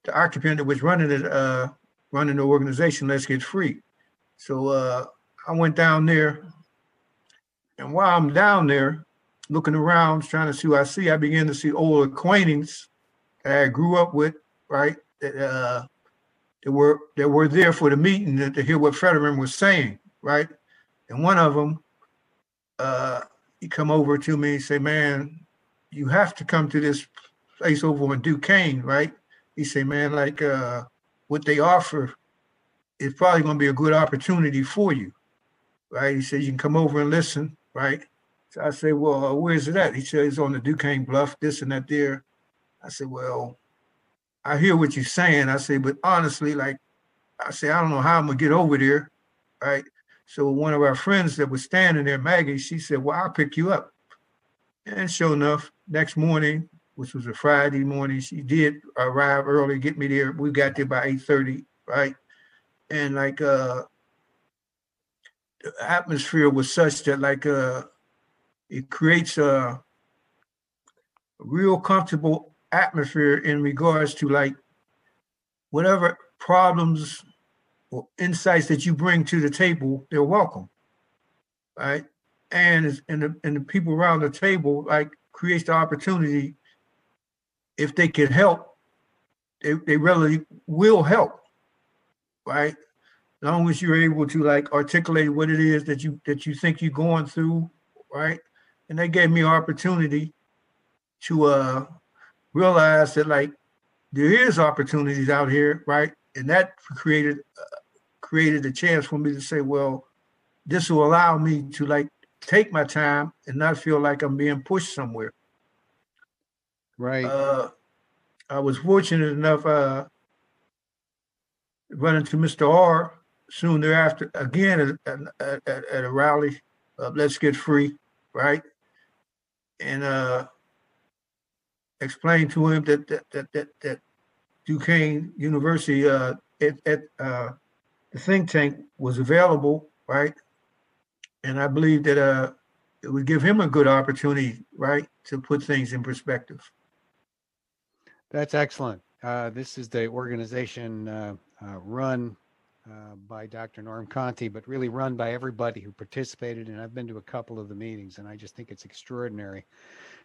the occupant that was running it, uh, running the organization. Let's get free. So uh, I went down there, and while I'm down there, looking around, trying to see who I see, I began to see old acquaintances that I grew up with, right? That uh, that were that were there for the meeting to, to hear what Fetterman was saying, right? And one of them, uh, he come over to me and say, "Man, you have to come to this place over in Duquesne, right?" He say, "Man, like uh, what they offer is probably going to be a good opportunity for you, right?" He said, "You can come over and listen, right?" So I say, "Well, uh, where's it at?" He said, "It's on the Duquesne Bluff, this and that there." I said, "Well, I hear what you're saying." I say, "But honestly, like, I say, I don't know how I'm gonna get over there, right?" So one of our friends that was standing there, Maggie, she said, Well, I'll pick you up. And sure enough, next morning, which was a Friday morning, she did arrive early, get me there. We got there by 8:30, right? And like uh the atmosphere was such that like uh it creates a, real comfortable atmosphere in regards to like whatever problems or insights that you bring to the table, they're welcome, right? And and the, and the people around the table like creates the opportunity. If they can help, they, they really will help, right? As long as you're able to like articulate what it is that you that you think you're going through, right? And they gave me opportunity to uh realize that like there is opportunities out here, right? And that created uh, created a chance for me to say, well, this will allow me to like take my time and not feel like I'm being pushed somewhere. Right. Uh, I was fortunate enough uh, run into Mr. R soon thereafter, again at, at, at, at a rally, uh, Let's Get Free, right? And uh, explained to him that that that that, that Duquesne University uh, at, at uh, the think tank was available, right? And I believe that uh, it would give him a good opportunity, right, to put things in perspective. That's excellent. Uh, this is the organization uh, uh, run uh, by Dr. Norm Conti, but really run by everybody who participated. And I've been to a couple of the meetings, and I just think it's extraordinary.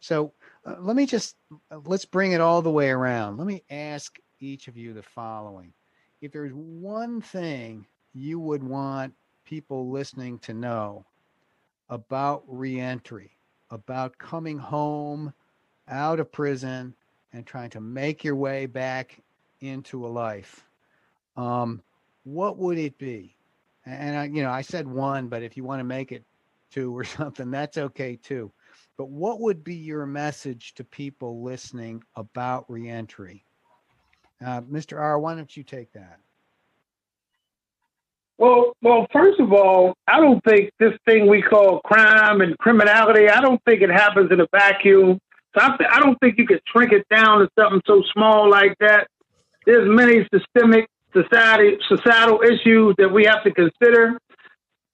So uh, let me just uh, let's bring it all the way around. Let me ask each of you the following: if there's one thing you would want people listening to know about reentry, about coming home out of prison and trying to make your way back into a life, um, what would it be? And I, you know, I said one, but if you want to make it two or something, that's okay too. But what would be your message to people listening about reentry? Uh, Mr. R, why don't you take that? Well, well, first of all, I don't think this thing we call crime and criminality. I don't think it happens in a vacuum. So I, th- I don't think you could shrink it down to something so small like that. There's many systemic society societal issues that we have to consider.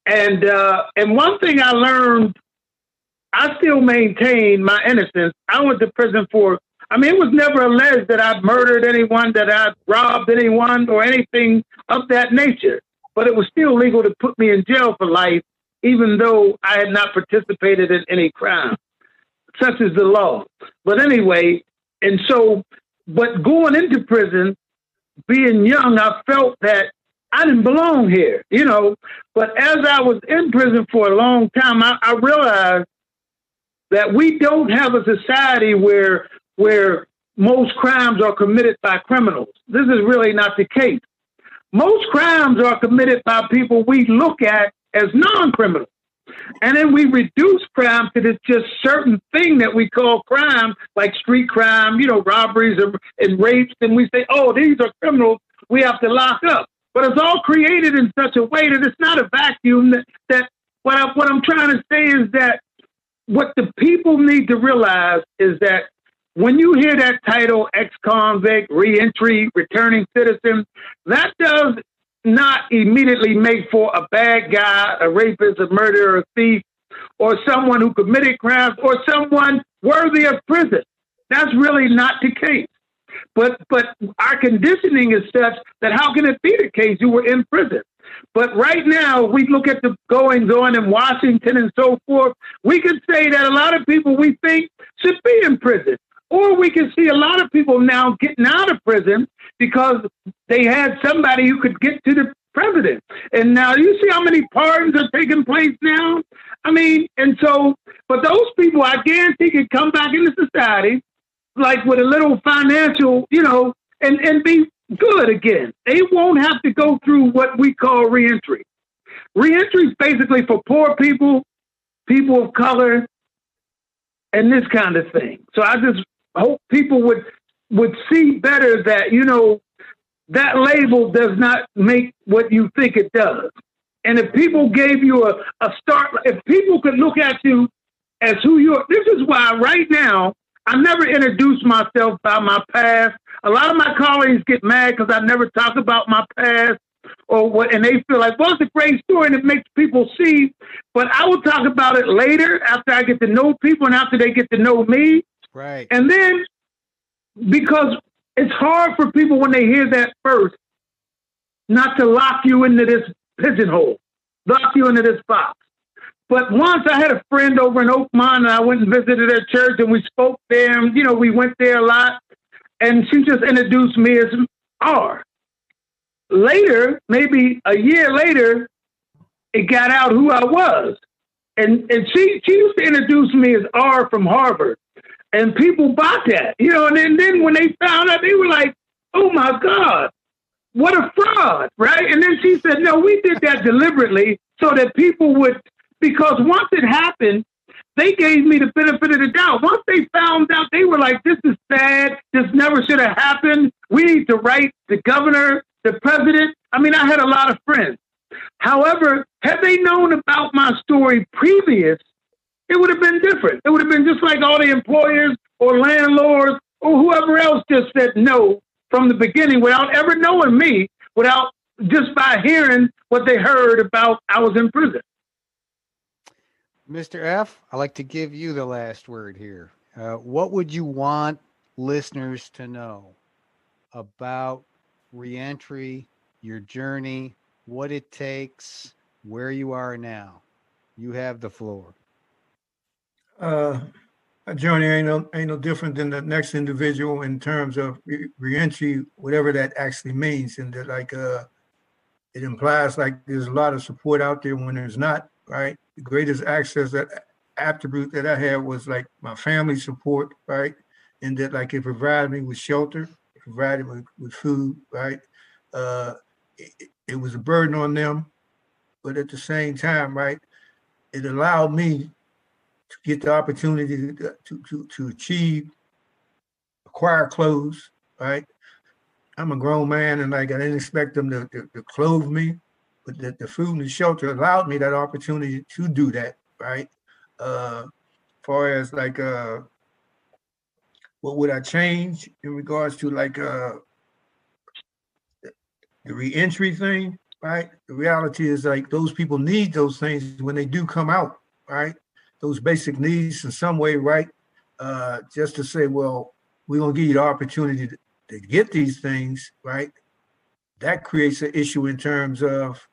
And uh, and one thing I learned, I still maintain my innocence. I went to prison for. I mean, it was never alleged that I murdered anyone, that I robbed anyone, or anything of that nature. But it was still legal to put me in jail for life, even though I had not participated in any crime. Such is the law. But anyway, and so, but going into prison, being young, I felt that I didn't belong here, you know. But as I was in prison for a long time, I, I realized that we don't have a society where where most crimes are committed by criminals. This is really not the case. Most crimes are committed by people we look at as non-criminals. And then we reduce crime to this just certain thing that we call crime, like street crime, you know, robberies and, and rapes. And we say, oh, these are criminals. We have to lock up. But it's all created in such a way that it's not a vacuum. That, that what, I, what I'm trying to say is that what the people need to realize is that when you hear that title, ex convict, reentry, returning citizen, that does not immediately make for a bad guy, a rapist, a murderer, a thief, or someone who committed crimes, or someone worthy of prison. That's really not the case. But but our conditioning is such that how can it be the case? You were in prison. But right now, we look at the goings on in Washington and so forth. We can say that a lot of people we think should be in prison. Or we can see a lot of people now getting out of prison because they had somebody who could get to the president. And now you see how many pardons are taking place now? I mean, and so, but those people, I guarantee, can come back into society, like with a little financial, you know, and, and be good again. They won't have to go through what we call reentry. Reentry is basically for poor people, people of color, and this kind of thing. So I just hope people would would see better that you know that label does not make what you think it does. And if people gave you a, a start, if people could look at you as who you are, this is why right now I never introduce myself by my past. A lot of my colleagues get mad because I never talk about my past or what, and they feel like, well, it's a great story and it makes people see. But I will talk about it later after I get to know people and after they get to know me. Right. And then because it's hard for people when they hear that first not to lock you into this pigeonhole, lock you into this box. But once I had a friend over in Oakmont and I went and visited their church and we spoke there and, you know, we went there a lot and she just introduced me as R. Later, maybe a year later, it got out who I was. And and she she used to introduce me as R from Harvard and people bought that, you know. And then, then when they found out, they were like, "Oh my God, what a fraud!" Right? And then she said, "No, we did that deliberately so that people would, because once it happened." They gave me the benefit of the doubt. Once they found out, they were like, "This is sad. This never should have happened. We need to write the governor, the president." I mean, I had a lot of friends. However, had they known about my story previous, it would have been different. It would have been just like all the employers or landlords or whoever else just said no from the beginning without ever knowing me, without just by hearing what they heard about I was in prison. Mr. F, I'd like to give you the last word here. Uh, what would you want listeners to know about reentry, your journey, what it takes, where you are now? You have the floor uh, a journey ain't no, ain't no different than the next individual in terms of re- reentry, whatever that actually means. And that like, uh, it implies like there's a lot of support out there when there's not, right? The greatest access that attribute that I had was like my family support, right? And that like it provided me with shelter, it provided me with, food, right? Uh, it, it was a burden on them, but at the same time, right, it allowed me get the opportunity to to to, achieve, acquire clothes, right? I'm a grown man, and like I didn't expect them to, to, to clothe me, but the, the food and the shelter allowed me that opportunity to do that, right? Uh, far as like uh, what would I change in regards to like uh, the reentry thing, right? The reality is like those people need those things when they do come out, right? Those basic needs in some way, right? Uh, just to say, well, we're gonna give you the opportunity to, to get these things, right? That creates an issue in terms of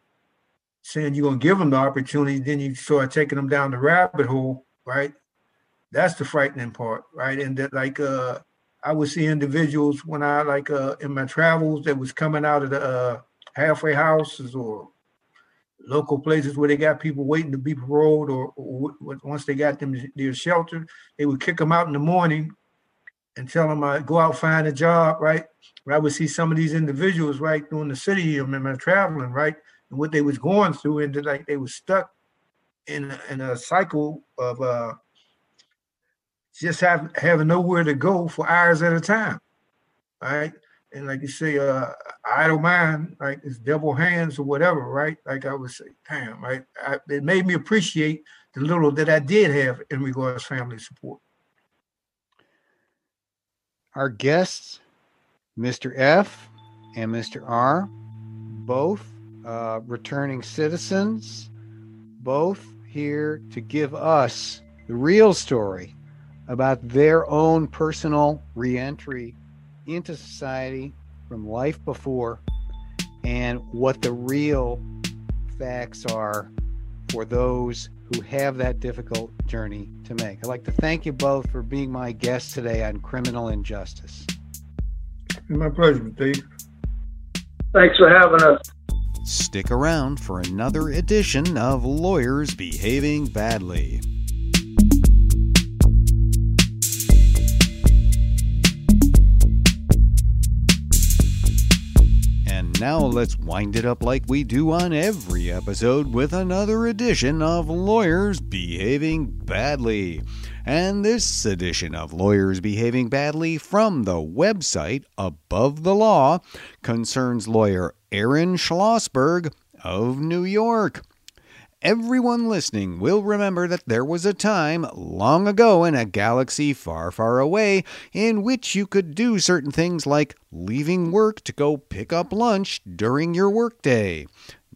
saying you're gonna give them the opportunity, then you start taking them down the rabbit hole, right? That's the frightening part, right? And that like uh I would see individuals when I like uh in my travels that was coming out of the uh halfway houses or local places where they got people waiting to be paroled or, or once they got them their shelter, they would kick them out in the morning and tell them I uh, go out find a job, right? Where I would see some of these individuals right doing the city of them traveling, right? And what they was going through and like they was stuck in in a cycle of uh just have having nowhere to go for hours at a time. Right. And like you say, uh, I don't mind, like it's devil hands or whatever, right? Like I would say, damn, right. I, it made me appreciate the little that I did have in regards to family support. Our guests, Mr. F and Mr. R, both uh, returning citizens, both here to give us the real story about their own personal reentry into society from life before and what the real facts are for those who have that difficult journey to make. I'd like to thank you both for being my guests today on Criminal Injustice. And my pleasure, Dave. Thanks for having us. Stick around for another edition of Lawyers Behaving Badly. Now let's wind it up like we do on every episode with another edition of Lawyers Behaving Badly. And this edition of Lawyers Behaving Badly from the website Above the Law concerns lawyer Aaron Schlossberg of New York. Everyone listening will remember that there was a time long ago in a galaxy far, far away in which you could do certain things like leaving work to go pick up lunch during your workday.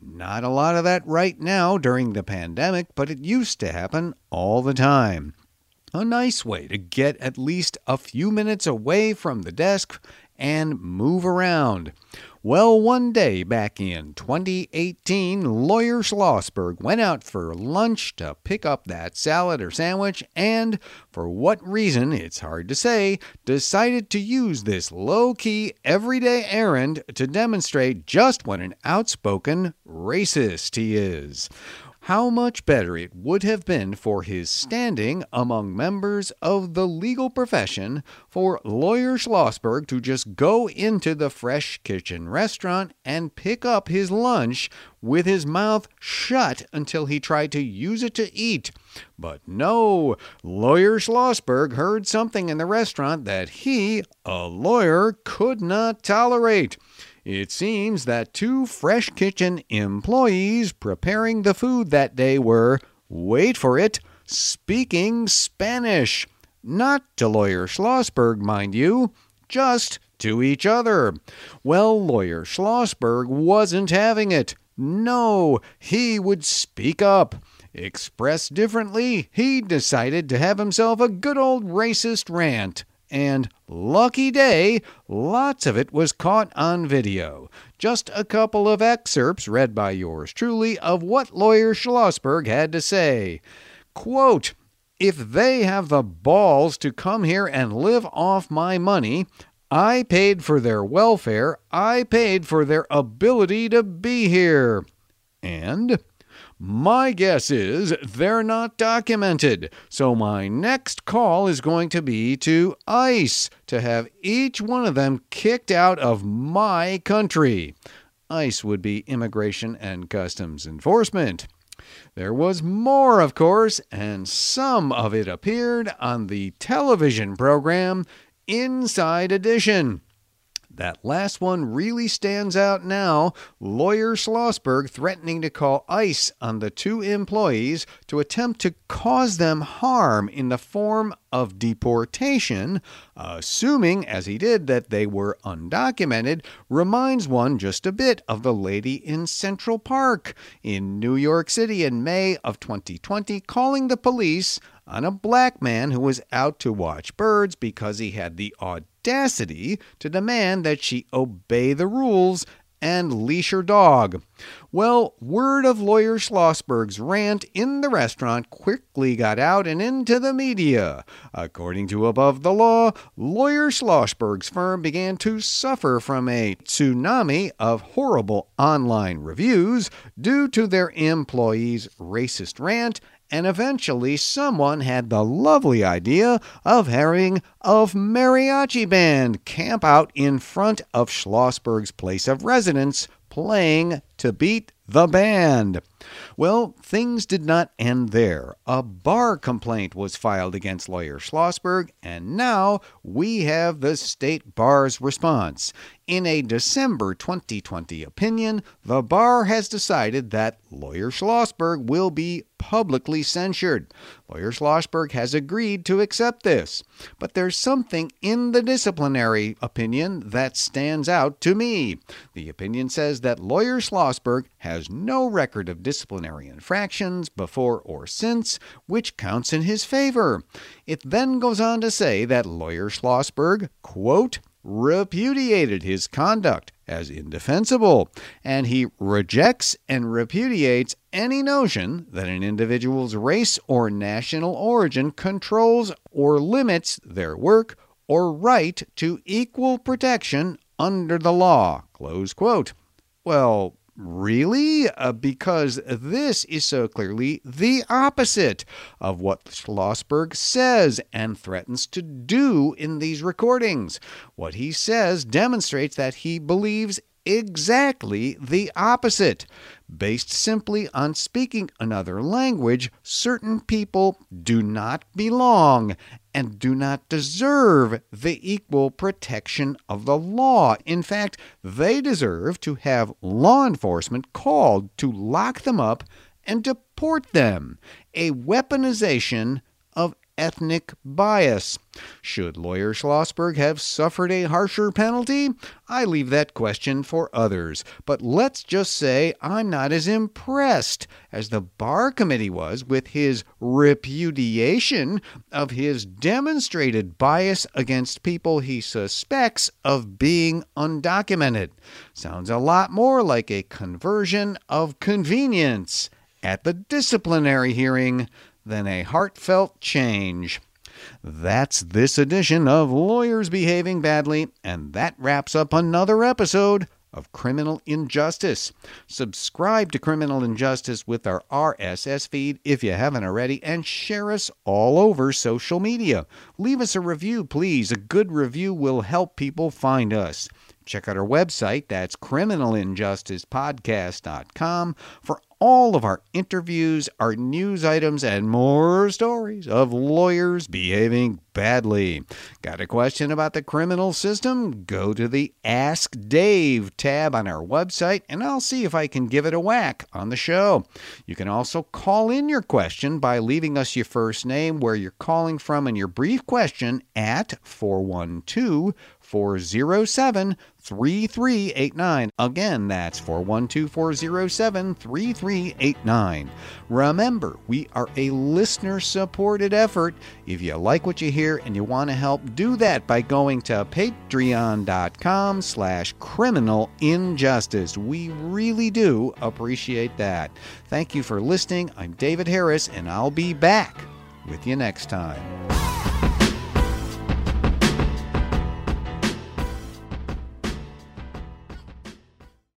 Not a lot of that right now during the pandemic, but it used to happen all the time. A nice way to get at least a few minutes away from the desk and move around. Well, one day back in 2018, lawyer Schlossberg went out for lunch to pick up that salad or sandwich, and, for what reason, it's hard to say, decided to use this low key, everyday errand to demonstrate just what an outspoken racist he is how much better it would have been for his standing among members of the legal profession for lawyer Schlossberg to just go into the Fresh Kitchen restaurant and pick up his lunch with his mouth shut until he tried to use it to eat. But no, lawyer Schlossberg heard something in the restaurant that he, a lawyer, could not tolerate. It seems that two Fresh Kitchen employees preparing the food that day were, wait for it, speaking Spanish. Not to lawyer Schlossberg, mind you, just to each other. Well, lawyer Schlossberg wasn't having it. No, he would speak up. Expressed differently, he decided to have himself a good old racist rant and lucky day, lots of it was caught on video. Just a couple of excerpts read by yours truly of what lawyer Schlossberg had to say. Quote, if they have the balls to come here and live off my money, I paid for their welfare, I paid for their ability to be here. And My guess is they're not documented. So my next call is going to be to ICE to have each one of them kicked out of my country. ICE would be Immigration and Customs Enforcement. There was more, of course, and some of it appeared on the television program Inside Edition. That last one really stands out now. Lawyer Schlossberg threatening to call ICE on the two employees to attempt to cause them harm in the form of deportation, assuming, as he did, that they were undocumented, reminds one just a bit of the lady in Central Park in New York City in May of 2020 calling the police on a black man who was out to watch birds because he had the audacity to demand that she obey the rules and leash her dog. Well, word of lawyer Schlossberg's rant in the restaurant quickly got out and into the media. According to Above the Law, lawyer Schlossberg's firm began to suffer from a tsunami of horrible online reviews due to their employees' racist rant and eventually someone had the lovely idea of having a mariachi band camp out in front of Schlossberg's place of residence playing to beat the band. Well, things did not end there. A bar complaint was filed against lawyer Schlossberg, and now we have the state bar's response. In a December 2020 opinion, the bar has decided that lawyer Schlossberg will be publicly censured. Lawyer Schlossberg has agreed to accept this. But there's something in the disciplinary opinion that stands out to me. The opinion says that lawyer Schlossberg has no record of disciplinary infractions before or since, which counts in his favor. It then goes on to say that lawyer Schlossberg, quote, repudiated his conduct as indefensible, and he rejects and repudiates any notion that an individual's race or national origin controls or limits their work or right to equal protection under the law. Close quote. Well, Really? Uh, because this is so clearly the opposite of what Schlossberg says and threatens to do in these recordings. What he says demonstrates that he believes exactly the opposite. Based simply on speaking another language, certain people do not belong and do not deserve the equal protection of the law. In fact, they deserve to have law enforcement called to lock them up and deport them. A weaponization ethnic bias. Should lawyer Schlossberg have suffered a harsher penalty? I leave that question for others. But let's just say I'm not as impressed as the Bar Committee was with his repudiation of his demonstrated bias against people he suspects of being undocumented. Sounds a lot more like a conversion of convenience at the disciplinary hearing than a heartfelt change. That's this edition of Lawyers Behaving Badly, and that wraps up another episode of Criminal Injustice. Subscribe to Criminal Injustice with our RSS feed if you haven't already, and share us all over social media. Leave us a review, please. A good review will help people find us. Check out our website, that's criminalinjusticepodcast.com, for all of our interviews, our news items, and more stories of lawyers behaving badly. Got a question about the criminal system? Go to the Ask Dave tab on our website, and I'll see if I can give it a whack on the show. You can also call in your question by leaving us your first name, where you're calling from, and your brief question at 412 407 3389. Again, that's 412 407 3389. Remember, we are a listener supported effort. If you like what you hear and you want to help, do that by going to patreon.com slash criminal injustice. We really do appreciate that. Thank you for listening. I'm David Harris, and I'll be back with you next time.